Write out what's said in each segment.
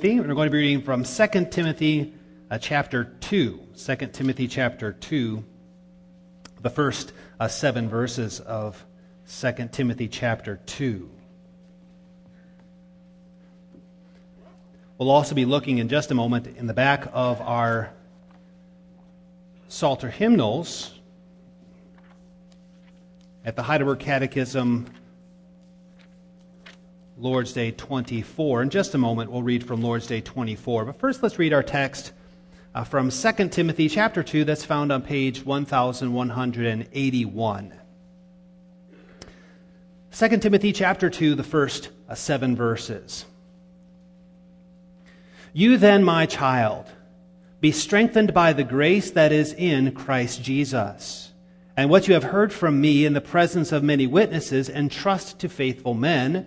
Timothy. We're going to be reading from 2 Timothy uh, chapter 2. 2 Timothy chapter 2, the first uh, seven verses of 2 Timothy chapter 2. We'll also be looking in just a moment in the back of our Psalter hymnals at the Heidelberg Catechism, Lord's Day 24. In just a moment, we'll read from Lord's Day 24. But first, let's read our text uh, from 2 Timothy chapter 2, that's found on page 1181. 2 Timothy chapter 2, the first uh, seven verses. You then, my child, be strengthened by the grace that is in Christ Jesus. And what you have heard from me in the presence of many witnesses, entrust to faithful men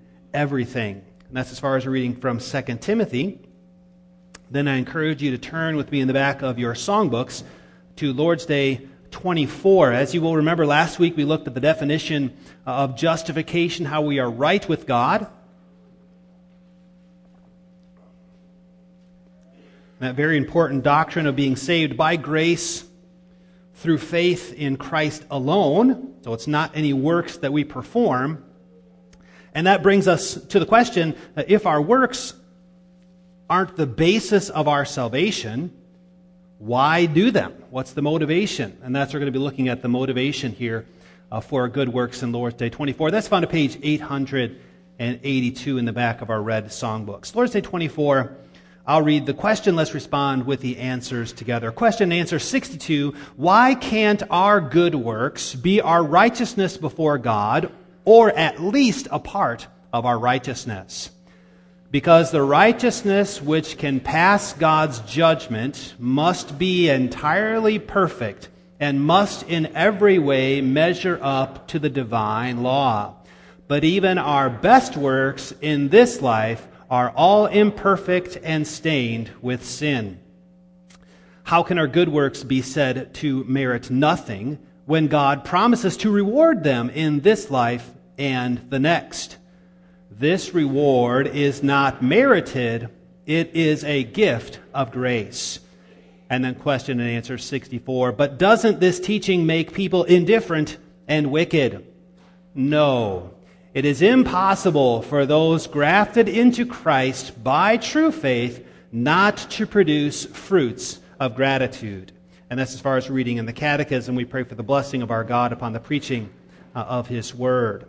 everything. And that's as far as reading from 2 Timothy. Then I encourage you to turn with me in the back of your songbooks to Lord's Day 24. As you will remember, last week we looked at the definition of justification, how we are right with God. That very important doctrine of being saved by grace through faith in Christ alone. So it's not any works that we perform. And that brings us to the question if our works aren't the basis of our salvation, why do them? What's the motivation? And that's we're going to be looking at the motivation here uh, for good works in Lord's Day 24. That's found at page 882 in the back of our red songbooks. Lord's Day 24. I'll read the question. Let's respond with the answers together. Question and answer 62. Why can't our good works be our righteousness before God or at least a part of our righteousness. Because the righteousness which can pass God's judgment must be entirely perfect and must in every way measure up to the divine law. But even our best works in this life are all imperfect and stained with sin. How can our good works be said to merit nothing when God promises to reward them in this life and the next. This reward is not merited, it is a gift of grace. And then question and answer 64. But doesn't this teaching make people indifferent and wicked? No. It is impossible for those grafted into Christ by true faith not to produce fruits of gratitude. And that's as far as reading in the Catechism. We pray for the blessing of our God upon the preaching uh, of His Word.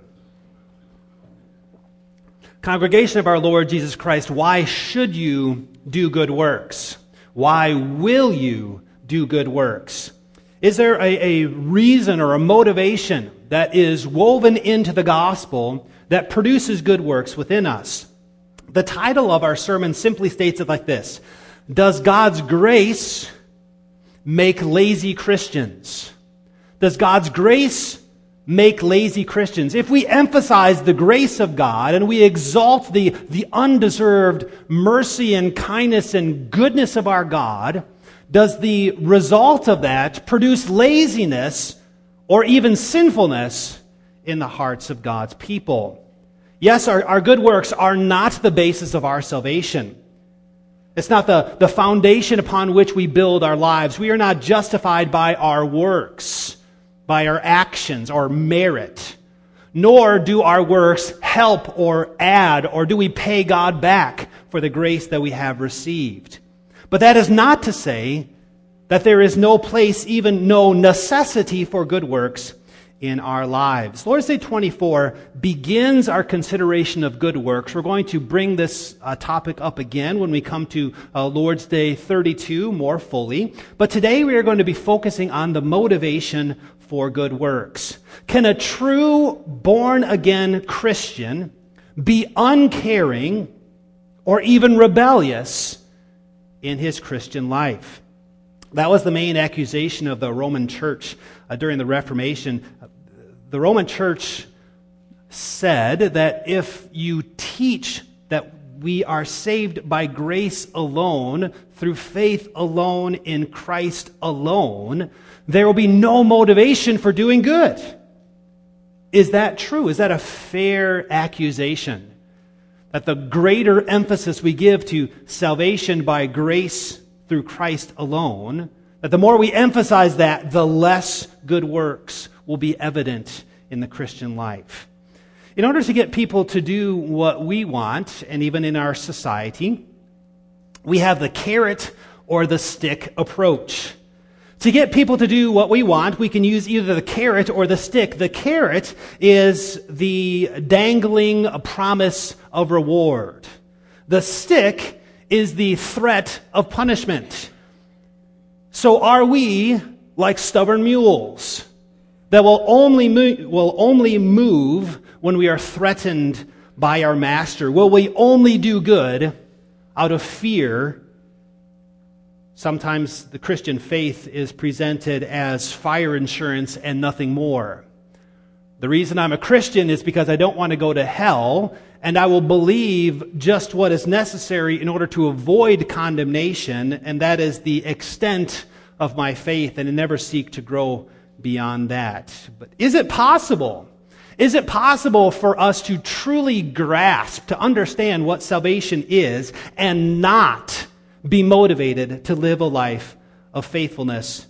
Congregation of our Lord Jesus Christ, why should you do good works? Why will you do good works? Is there a, a, reason or a motivation that is woven into the gospel that produces good works within us? The title of our sermon simply states it like this Does God's grace make lazy Christians? Does God's grace make lazy Christians. If we emphasize the grace of God and we exalt the, the undeserved mercy and kindness and goodness of our God, does the result of that produce laziness or even sinfulness in the hearts of God's people? Yes, our, our good works are not the basis of our salvation. It's not the, the foundation upon which we build our lives. We are not justified by our works by our actions or merit, nor do our works help or add, or do we pay God back for the grace that we have received. But that is not to say that there is no place, even no necessity for good works in our lives. Lord's Day 24 begins our consideration of good works. We're going to bring this uh, topic up again when we come to uh, Lord's Day 32 more fully. But today we are going to be focusing on the motivation for good works. Can a true born again Christian be uncaring or even rebellious in his Christian life. That was the main accusation of the Roman church uh, during the Reformation. The Roman church said that if you teach that we are saved by grace alone, through faith alone, in Christ alone, there will be no motivation for doing good. Is that true? Is that a fair accusation? That the greater emphasis we give to salvation by grace through Christ alone, that the more we emphasize that, the less good works will be evident in the Christian life. In order to get people to do what we want, and even in our society, we have the carrot or the stick approach. To get people to do what we want, we can use either the carrot or the stick. The carrot is the dangling promise of reward. The stick is the threat of punishment. So are we like stubborn mules that will only move, will only move when we are threatened by our master? Will we only do good out of fear Sometimes the Christian faith is presented as fire insurance and nothing more. The reason I'm a Christian is because I don't want to go to hell, and I will believe just what is necessary in order to avoid condemnation, and that is the extent of my faith, and I never seek to grow beyond that. But is it possible? Is it possible for us to truly grasp, to understand what salvation is, and not be motivated to live a life of faithfulness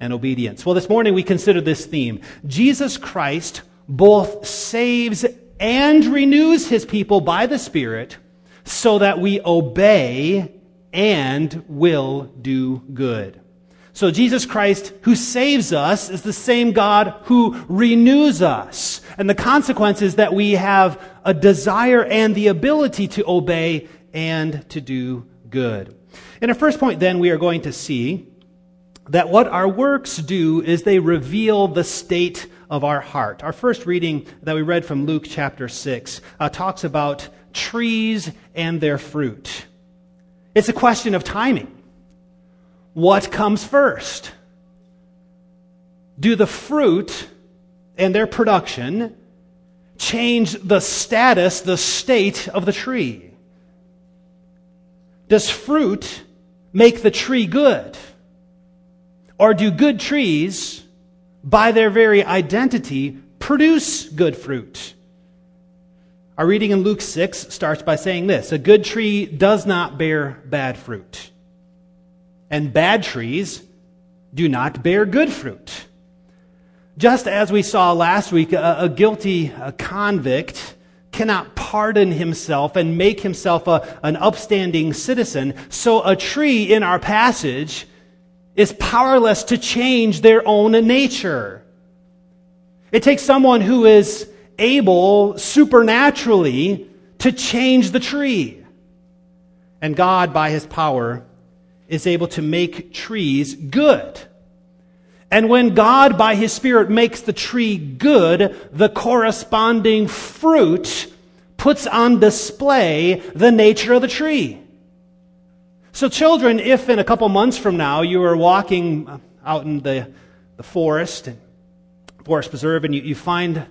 and obedience. Well, this morning we consider this theme. Jesus Christ both saves and renews his people by the Spirit so that we obey and will do good. So Jesus Christ, who saves us, is the same God who renews us. And the consequence is that we have a desire and the ability to obey and to do good. In our first point, then, we are going to see that what our works do is they reveal the state of our heart. Our first reading that we read from Luke chapter 6 uh, talks about trees and their fruit. It's a question of timing. What comes first? Do the fruit and their production change the status, the state of the tree? Does fruit make the tree good? Or do good trees, by their very identity, produce good fruit? Our reading in Luke 6 starts by saying this A good tree does not bear bad fruit, and bad trees do not bear good fruit. Just as we saw last week, a, a guilty a convict cannot pardon himself and make himself a, an upstanding citizen, so a tree in our passage is powerless to change their own nature. It takes someone who is able supernaturally to change the tree. And God, by his power, is able to make trees good. And when God, by His Spirit, makes the tree good, the corresponding fruit puts on display the nature of the tree. So, children, if in a couple months from now you are walking out in the, the forest, forest preserve, and you, you find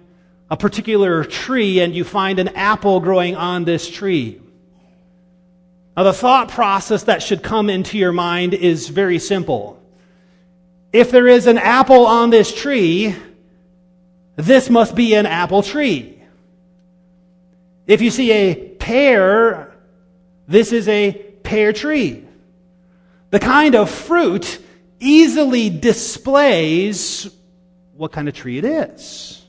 a particular tree and you find an apple growing on this tree. Now, the thought process that should come into your mind is very simple. If there is an apple on this tree, this must be an apple tree. If you see a pear, this is a pear tree. The kind of fruit easily displays what kind of tree it is.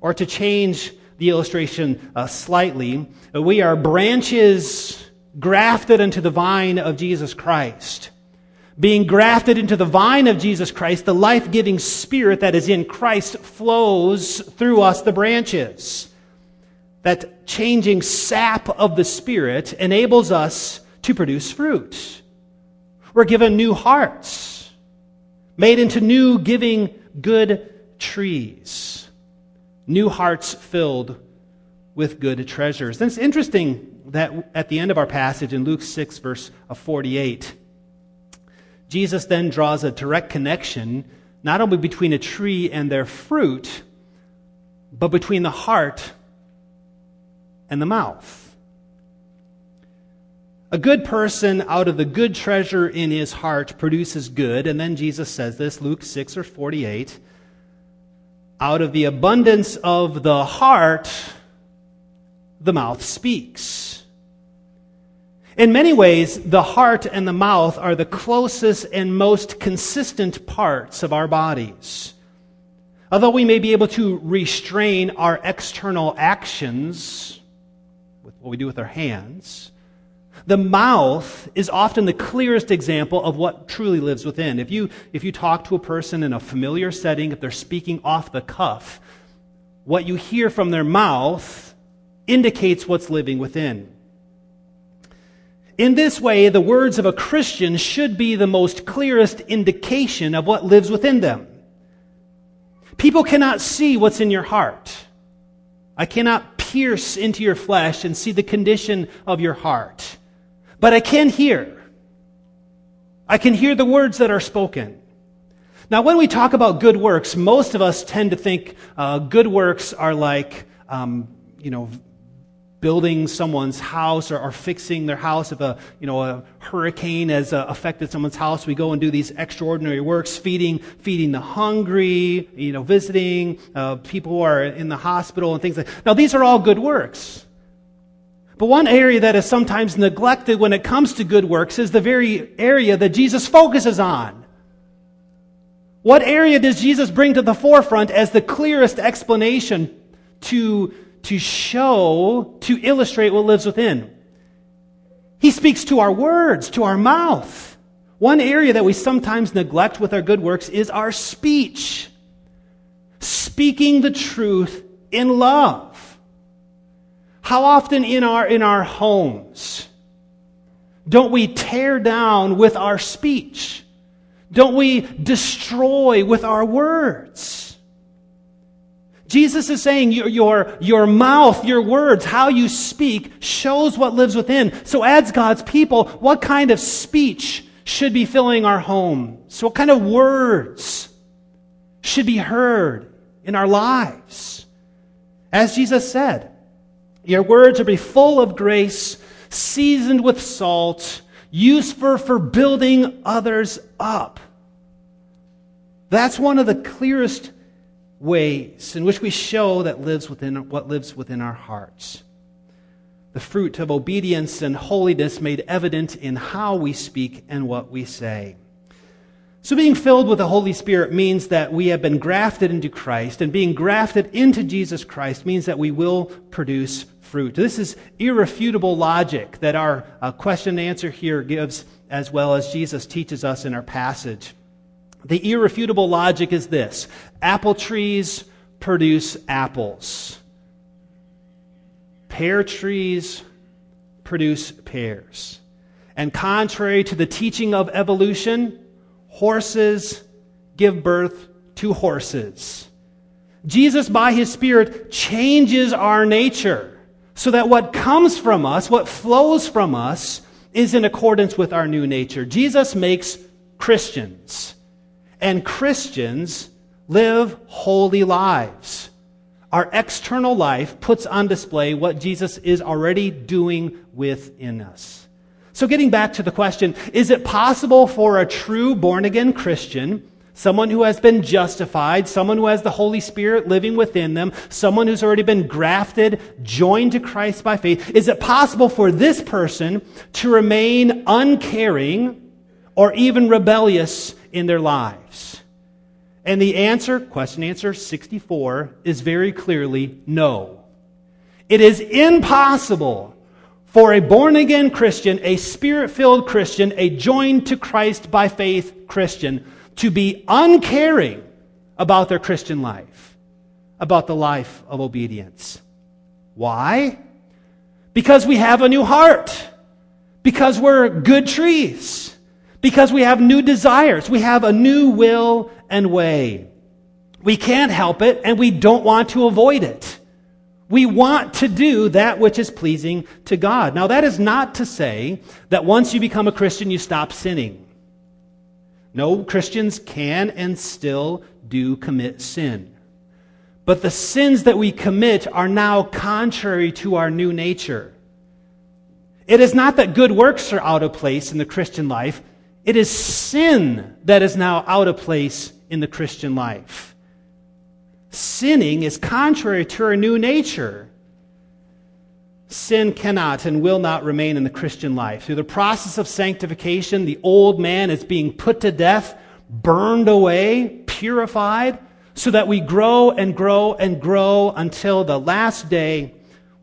Or to change the illustration uh, slightly, we are branches grafted into the vine of Jesus Christ being grafted into the vine of Jesus Christ, the life giving spirit that is in Christ flows through us, the branches. That changing sap of the Spirit enables us to produce fruit. We're given new hearts, made into new, giving, good trees. New hearts filled with good treasures. And it's interesting that at the end of our passage in Luke 6, verse 48, Jesus then draws a direct connection not only between a tree and their fruit, but between the heart and the mouth. A good person out of the good treasure in his heart produces good. And then Jesus says this, Luke 6 or 48. Out of the abundance of the heart, the mouth speaks. In many ways, the heart and the mouth are the closest and most consistent parts of our bodies. Although we may be able to restrain our external actions with what we do with our hands, the mouth is often the clearest example of what truly lives within. If you, if you talk to a person in a familiar setting, if they're speaking off the cuff, what you hear from their mouth indicates what's living within. In this way, the words of a Christian should be the most clearest indication of what lives within them. People cannot see what's in your heart. I cannot pierce into your flesh and see the condition of your heart. But I can hear. I can hear the words that are spoken. Now, when we talk about good works, most of us tend to think uh, good works are like, um, you know, building someone's house or, or, fixing their house. If a, you know, a hurricane has uh, affected someone's house, we go and do these extraordinary works, feeding, feeding the hungry, you know, visiting uh, people who are in the hospital and things like. Now, these are all good works. But one area that is sometimes neglected when it comes to good works is the very area that Jesus focuses on. What area does Jesus bring to the forefront as the clearest explanation to, to show, to illustrate what lives within? He speaks to our words, to our mouth. One area that we sometimes neglect with our good works is our speech. Speaking the truth in love. How often in our, in our homes don't we tear down with our speech? Don't we destroy with our words? Jesus is saying your, your, your mouth, your words, how you speak shows what lives within. So as God's people, what kind of speech should be filling our home? So What kind of words should be heard in our lives? As Jesus said, your words are be full of grace, seasoned with salt, useful for building others up. That's one of the clearest ways in which we show that lives within what lives within our hearts. The fruit of obedience and holiness made evident in how we speak and what we say. So, being filled with the Holy Spirit means that we have been grafted into Christ, and being grafted into Jesus Christ means that we will produce fruit. This is irrefutable logic that our uh, question and answer here gives, as well as Jesus teaches us in our passage. The irrefutable logic is this apple trees produce apples, pear trees produce pears. And contrary to the teaching of evolution, horses give birth to horses. Jesus, by his Spirit, changes our nature so that what comes from us, what flows from us, is in accordance with our new nature. Jesus makes Christians, and Christians live holy lives. Our external life puts on display what Jesus is already doing within us. So, getting back to the question, is it possible for a true born again Christian someone who has been justified, someone who has the Holy Spirit living within them, someone who's already been grafted, joined to Christ by faith, is it possible for this person to remain uncaring or even rebellious in their lives? And the answer, question answer 64, is very clearly no. It is impossible for a born again Christian, a spirit filled Christian, a joined to Christ by faith Christian to be uncaring about their Christian life, about the life of obedience. Why? Because we have a new heart. Because we're good trees. Because we have new desires. We have a new will and way. We can't help it and we don't want to avoid it. We want to do that which is pleasing to God. Now, that is not to say that once you become a Christian, you stop sinning. No, Christians can and still do commit sin. But the sins that we commit are now contrary to our new nature. It is not that good works are out of place in the Christian life. It is sin that is now out of place in the Christian life. Sinning is contrary to our new nature. Sin cannot and will not remain in the Christian life. Through the process of sanctification, the old man is being put to death, burned away, purified, so that we grow and grow and grow until the last day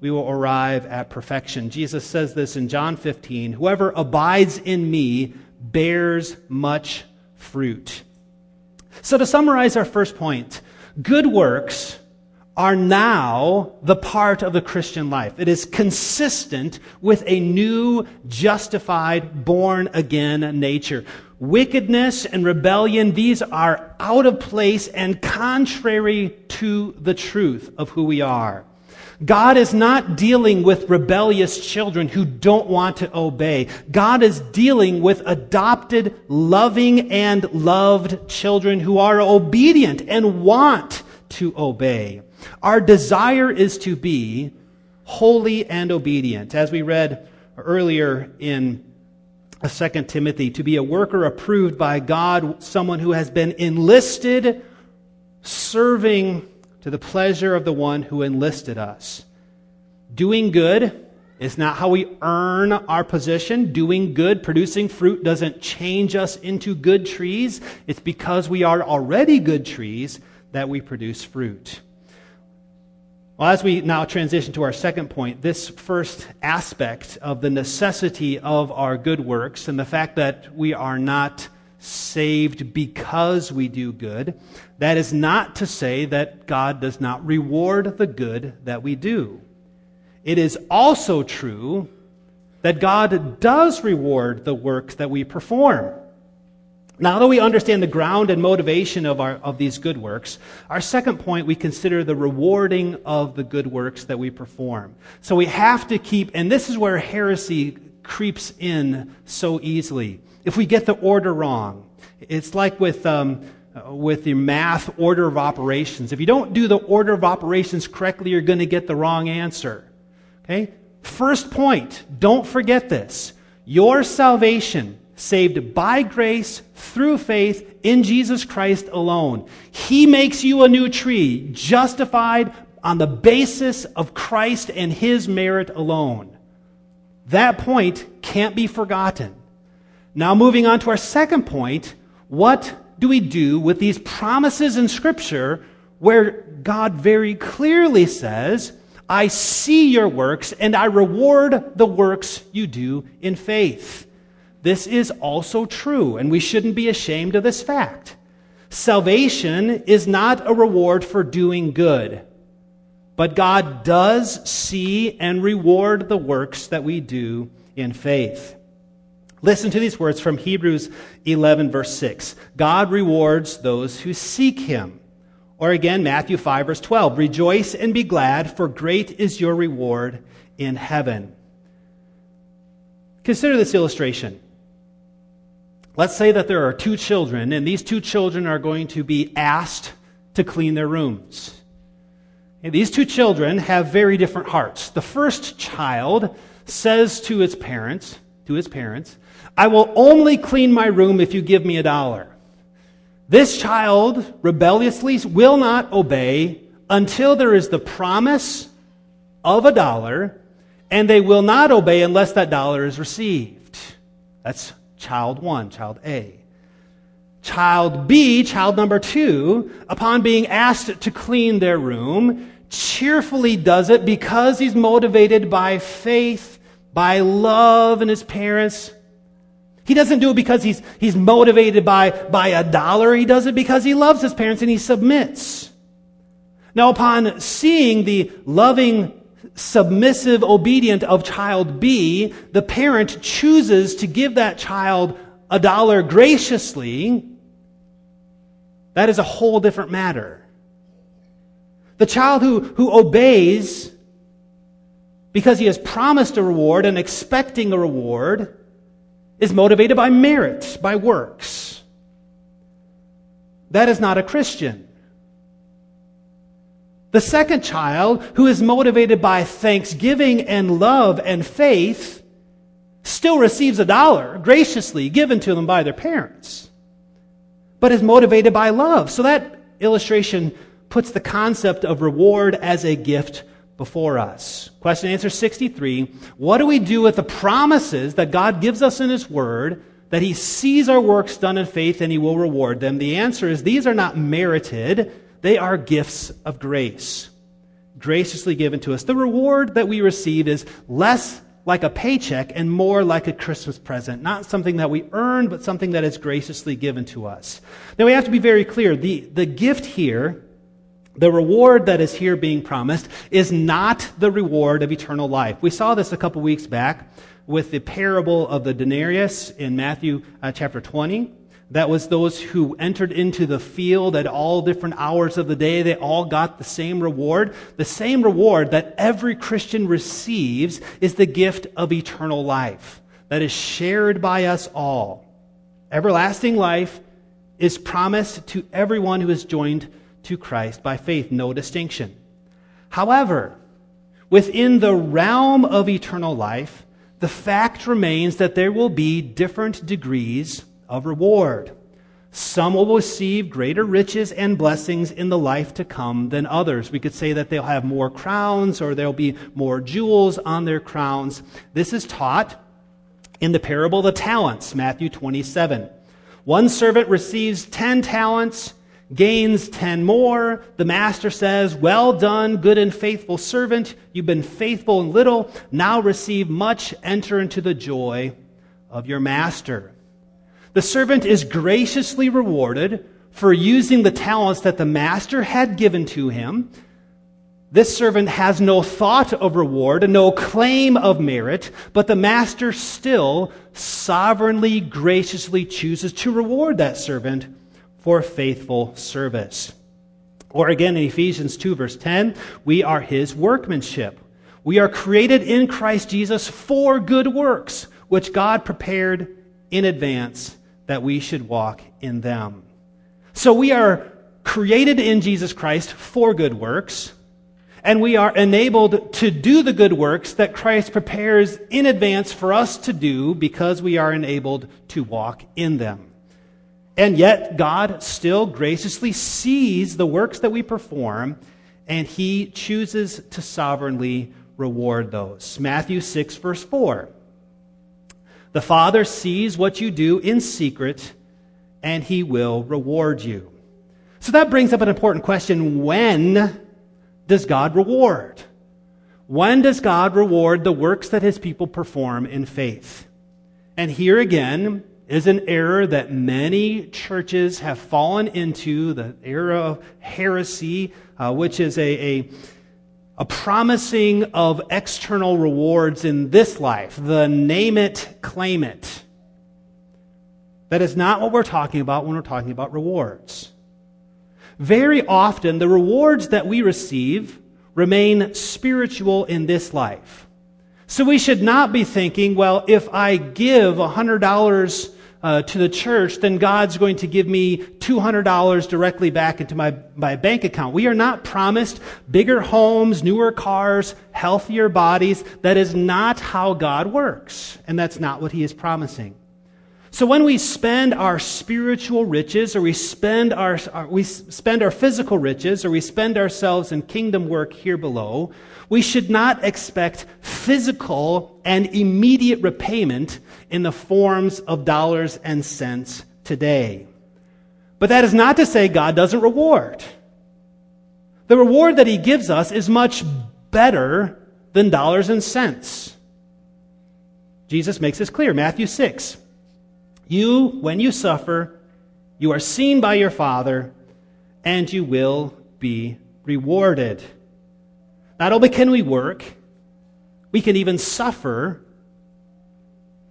we will arrive at perfection. Jesus says this in John 15 Whoever abides in me bears much fruit. So, to summarize our first point, good works are now the part of the Christian life. It is consistent with a new, justified, born again nature. Wickedness and rebellion, these are out of place and contrary to the truth of who we are. God is not dealing with rebellious children who don't want to obey. God is dealing with adopted, loving, and loved children who are obedient and want to obey. Our desire is to be holy and obedient. As we read earlier in 2 Timothy, to be a worker approved by God, someone who has been enlisted, serving to the pleasure of the one who enlisted us. Doing good is not how we earn our position. Doing good, producing fruit doesn't change us into good trees. It's because we are already good trees that we produce fruit. Well, as we now transition to our second point, this first aspect of the necessity of our good works and the fact that we are not saved because we do good, that is not to say that God does not reward the good that we do. It is also true that God does reward the works that we perform. Now that we understand the ground and motivation of, our, of these good works, our second point, we consider the rewarding of the good works that we perform. So we have to keep, and this is where heresy creeps in so easily. If we get the order wrong, it's like with, um, with the math order of operations. If you don't do the order of operations correctly, you're going to get the wrong answer. Okay? First point, don't forget this. Your salvation, saved by grace through faith in Jesus Christ alone. He makes you a new tree, justified on the basis of Christ and His merit alone. That point can't be forgotten. Now, moving on to our second point, what do we do with these promises in Scripture where God very clearly says, I see your works and I reward the works you do in faith? This is also true, and we shouldn't be ashamed of this fact. Salvation is not a reward for doing good, but God does see and reward the works that we do in faith. Listen to these words from Hebrews 11, verse 6. God rewards those who seek him. Or again, Matthew 5, verse 12. Rejoice and be glad, for great is your reward in heaven. Consider this illustration. Let's say that there are two children, and these two children are going to be asked to clean their rooms. And these two children have very different hearts. The first child says to its parents, to his parents, I will only clean my room if you give me a dollar. This child rebelliously will not obey until there is the promise of a dollar, and they will not obey unless that dollar is received. That's child one, child A. Child B, child number two, upon being asked to clean their room, cheerfully does it because he's motivated by faith, by love in his parents. He doesn't do it because he's, he's motivated by, by a dollar. He does it because he loves his parents and he submits. Now, upon seeing the loving submissive, obedient of child B, the parent chooses to give that child a dollar graciously, that is a whole different matter. The child who, who obeys because he has promised a reward and expecting a reward, is motivated by merit, by works. That is not a Christian. The second child, who is motivated by thanksgiving and love and faith, still receives a dollar graciously given to them by their parents, but is motivated by love. So that illustration puts the concept of reward as a gift before us. Question answer 63. What do we do with the promises that God gives us in His Word that He sees our works done in faith and He will reward them? The answer is these are not merited, they are gifts of grace, graciously given to us. The reward that we receive is less like a paycheck and more like a Christmas present. Not something that we earn, but something that is graciously given to us. Now we have to be very clear. The, the gift here, the reward that is here being promised, is not the reward of eternal life. We saw this a couple weeks back with the parable of the denarius in Matthew uh, chapter 20. That was those who entered into the field at all different hours of the day. They all got the same reward. The same reward that every Christian receives is the gift of eternal life that is shared by us all. Everlasting life is promised to everyone who is joined to Christ by faith, no distinction. However, within the realm of eternal life, the fact remains that there will be different degrees of reward. Some will receive greater riches and blessings in the life to come than others. We could say that they'll have more crowns or there'll be more jewels on their crowns. This is taught in the parable of the talents, Matthew 27. One servant receives 10 talents, gains 10 more. The master says, Well done, good and faithful servant. You've been faithful in little. Now receive much. Enter into the joy of your master. The servant is graciously rewarded for using the talents that the master had given to him. This servant has no thought of reward and no claim of merit, but the master still sovereignly, graciously chooses to reward that servant for faithful service. Or again in Ephesians 2 verse 10, we are his workmanship. We are created in Christ Jesus for good works, which God prepared in advance that we should walk in them. So we are created in Jesus Christ for good works, and we are enabled to do the good works that Christ prepares in advance for us to do because we are enabled to walk in them. And yet, God still graciously sees the works that we perform, and He chooses to sovereignly reward those. Matthew 6, verse 4. The Father sees what you do in secret, and He will reward you. So that brings up an important question. When does God reward? When does God reward the works that His people perform in faith? And here again is an error that many churches have fallen into, the era of heresy, uh, which is a, a a promising of external rewards in this life, the name it, claim it. That is not what we're talking about when we're talking about rewards. Very often, the rewards that we receive remain spiritual in this life. So we should not be thinking, well, if I give $100 uh, to the church, then God's going to give me $200 directly back into my, my bank account. We are not promised bigger homes, newer cars, healthier bodies. That is not how God works. And that's not what He is promising. So when we spend our spiritual riches or we spend our, our, we spend our physical riches or we spend ourselves in kingdom work here below, we should not expect physical and immediate repayment in the forms of dollars and cents today. But that is not to say God doesn't reward. The reward that He gives us is much better than dollars and cents. Jesus makes this clear. Matthew 6. You, when you suffer, you are seen by your Father, and you will be rewarded. Not only can we work, we can even suffer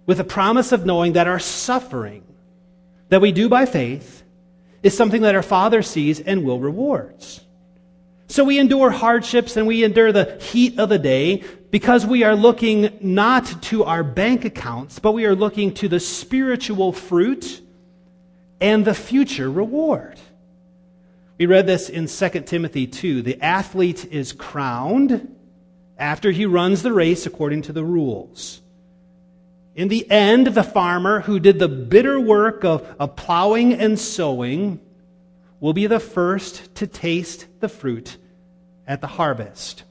with the promise of knowing that our suffering that we do by faith is something that our Father sees and will rewards. So we endure hardships and we endure the heat of the day because we are looking not to our bank accounts, but we are looking to the spiritual fruit and the future reward. We read this in 2 Timothy 2. The athlete is crowned after he runs the race according to the rules. In the end, the farmer who did the bitter work of, of plowing and sowing will be the first to taste the fruit at the harvest.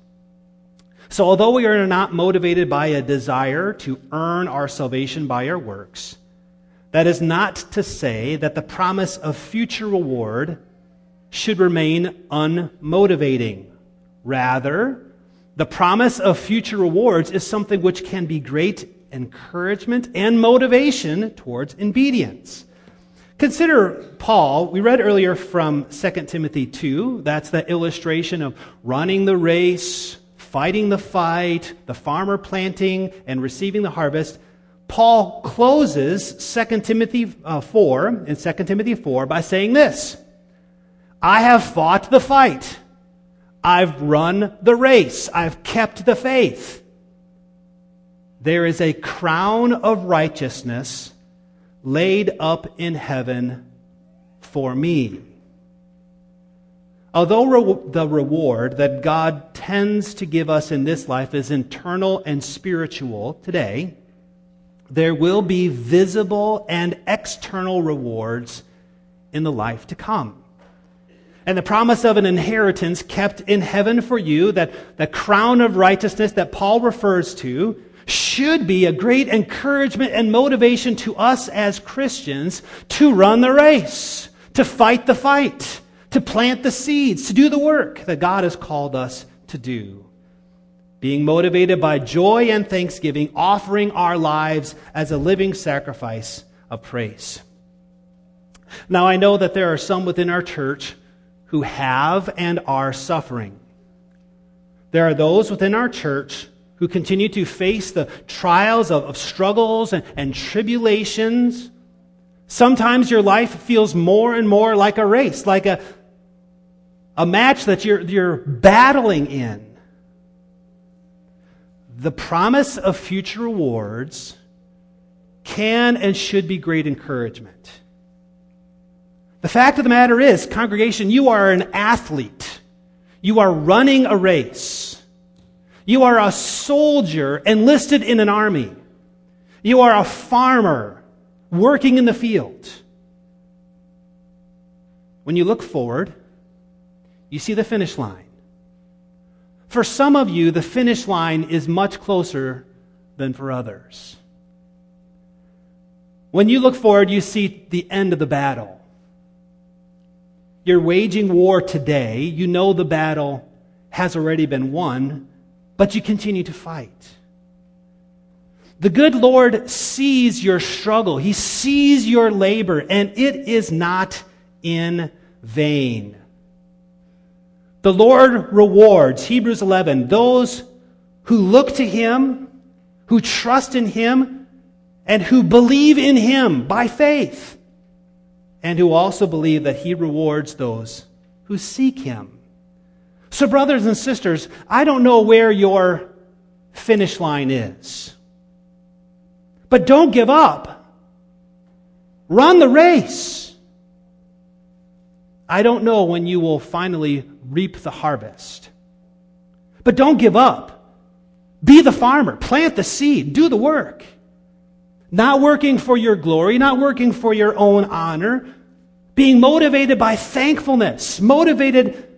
So, although we are not motivated by a desire to earn our salvation by our works, that is not to say that the promise of future reward should remain unmotivating. Rather, the promise of future rewards is something which can be great encouragement and motivation towards obedience. Consider Paul. We read earlier from 2 Timothy 2. That's the illustration of running the race, fighting the fight, the farmer planting and receiving the harvest. Paul closes 2 Timothy uh, 4 in 2 Timothy 4 by saying this I have fought the fight. I've run the race. I've kept the faith. There is a crown of righteousness laid up in heaven for me. Although re- the reward that God tends to give us in this life is internal and spiritual today, there will be visible and external rewards in the life to come and the promise of an inheritance kept in heaven for you, that the crown of righteousness that Paul refers to, should be a great encouragement and motivation to us as Christians to run the race, to fight the fight, to plant the seeds, to do the work that God has called us to do. Being motivated by joy and thanksgiving, offering our lives as a living sacrifice of praise. Now, I know that there are some within our church who have and are suffering. There are those within our church who continue to face the trials of, of struggles and, and tribulations. Sometimes your life feels more and more like a race, like a, a match that you're, you're battling in. The promise of future rewards can and should be great encouragement. The fact of the matter is, congregation, you are an athlete. You are running a race. You are a soldier enlisted in an army. You are a farmer working in the field. When you look forward, you see the finish line. For some of you, the finish line is much closer than for others. When you look forward, you see the end of the battle. You're waging war today. You know the battle has already been won, but you continue to fight. The good Lord sees your struggle. He sees your labor, and it is not in vain. The Lord rewards, Hebrews 11, those who look to Him, who trust in Him, and who believe in Him by faith and who also believe that he rewards those who seek him. So, brothers and sisters, I don't know where your finish line is. But don't give up. Run the race. I don't know when you will finally reap the harvest. But don't give up. Be the farmer. Plant the seed. Do the work. Not working for your glory, not working for your own honor, being motivated by thankfulness, motivated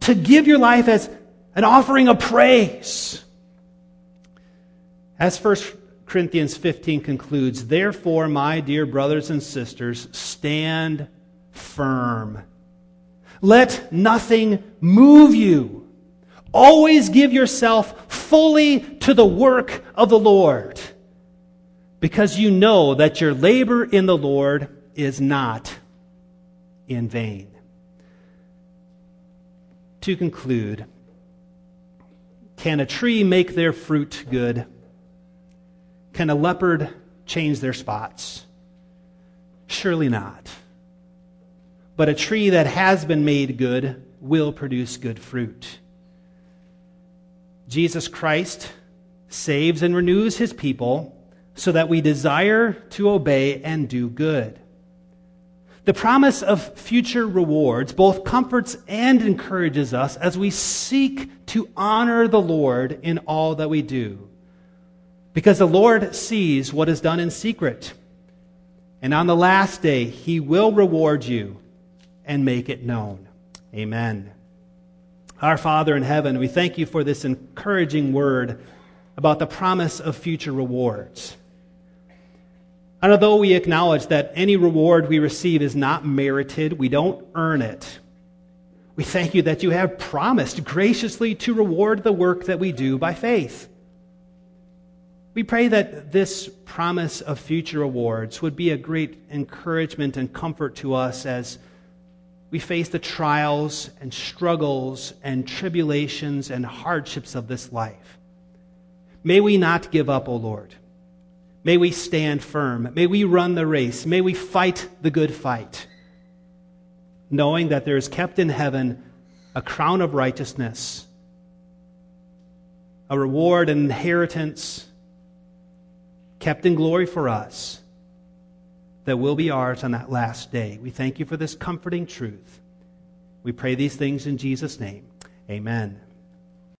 to give your life as an offering of praise. As 1 Corinthians 15 concludes, therefore, my dear brothers and sisters, stand firm. Let nothing move you. Always give yourself fully to the work of the Lord because you know that your labor in the Lord is not in vain. To conclude, can a tree make their fruit good? Can a leopard change their spots? Surely not. But a tree that has been made good will produce good fruit. Jesus Christ saves and renews his people so that we desire to obey and do good. The promise of future rewards both comforts and encourages us as we seek to honor the Lord in all that we do. Because the Lord sees what is done in secret. And on the last day, he will reward you and make it known. Amen. Our Father in heaven, we thank you for this encouraging word about the promise of future rewards. And although we acknowledge that any reward we receive is not merited, we don't earn it. We thank you that you have promised graciously to reward the work that we do by faith. We pray that this promise of future rewards would be a great encouragement and comfort to us as we face the trials and struggles and tribulations and hardships of this life. May we not give up, O Lord. May we stand firm. May we run the race. May we fight the good fight, knowing that there is kept in heaven a crown of righteousness, a reward and inheritance kept in glory for us that will be ours on that last day. We thank you for this comforting truth. We pray these things in Jesus' name. Amen.